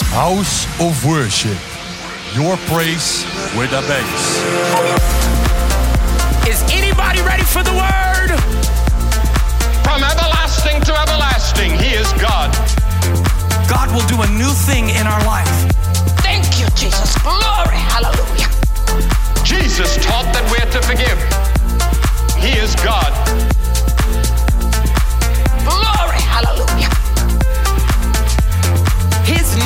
House of Worship. Your praise with a bass. Is anybody ready for the word? From everlasting to everlasting, He is God. God will do a new thing in our life. Thank you, Jesus. Glory. Hallelujah. Jesus taught that we're to forgive. He is God.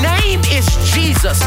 name is Jesus.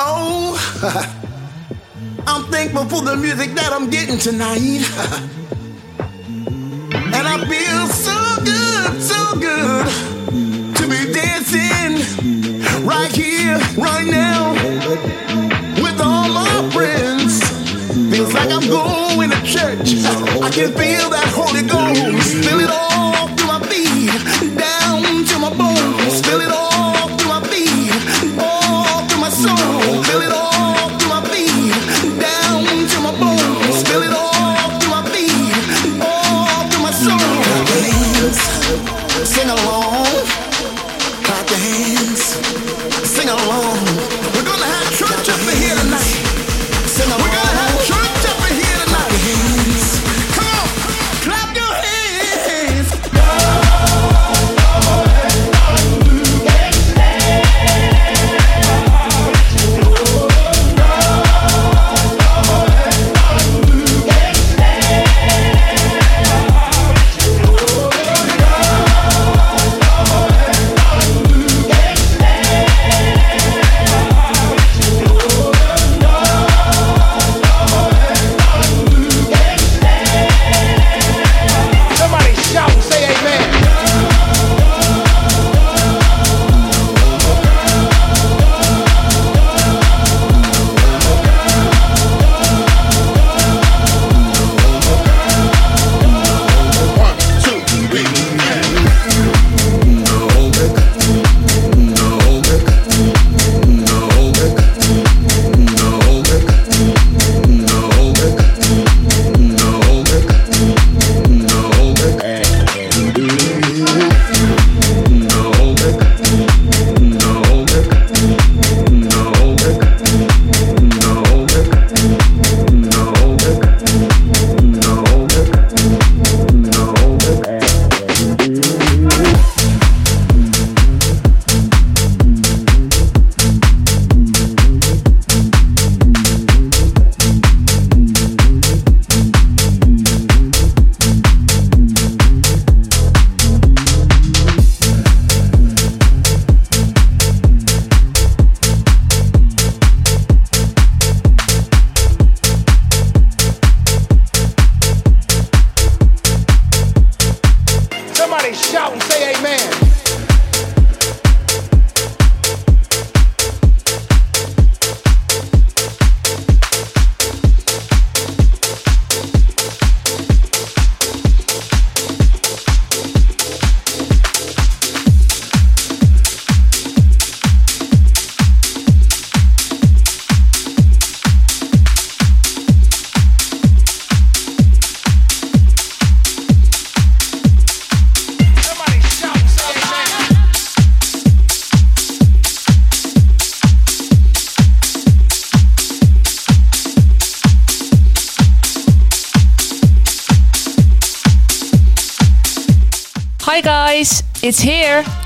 Oh, I'm thankful for the music that I'm getting tonight. and I feel so good, so good to be dancing right here, right now with all my friends. Feels like I'm going to church. I can feel that Holy Ghost. Feel it all.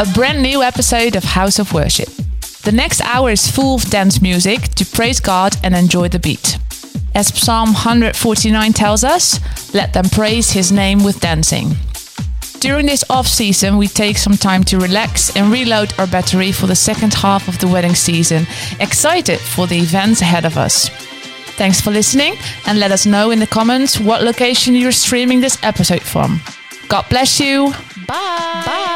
A brand new episode of House of Worship. The next hour is full of dance music to praise God and enjoy the beat. As Psalm 149 tells us, let them praise his name with dancing. During this off season, we take some time to relax and reload our battery for the second half of the wedding season, excited for the events ahead of us. Thanks for listening, and let us know in the comments what location you're streaming this episode from. God bless you. Bye. Bye.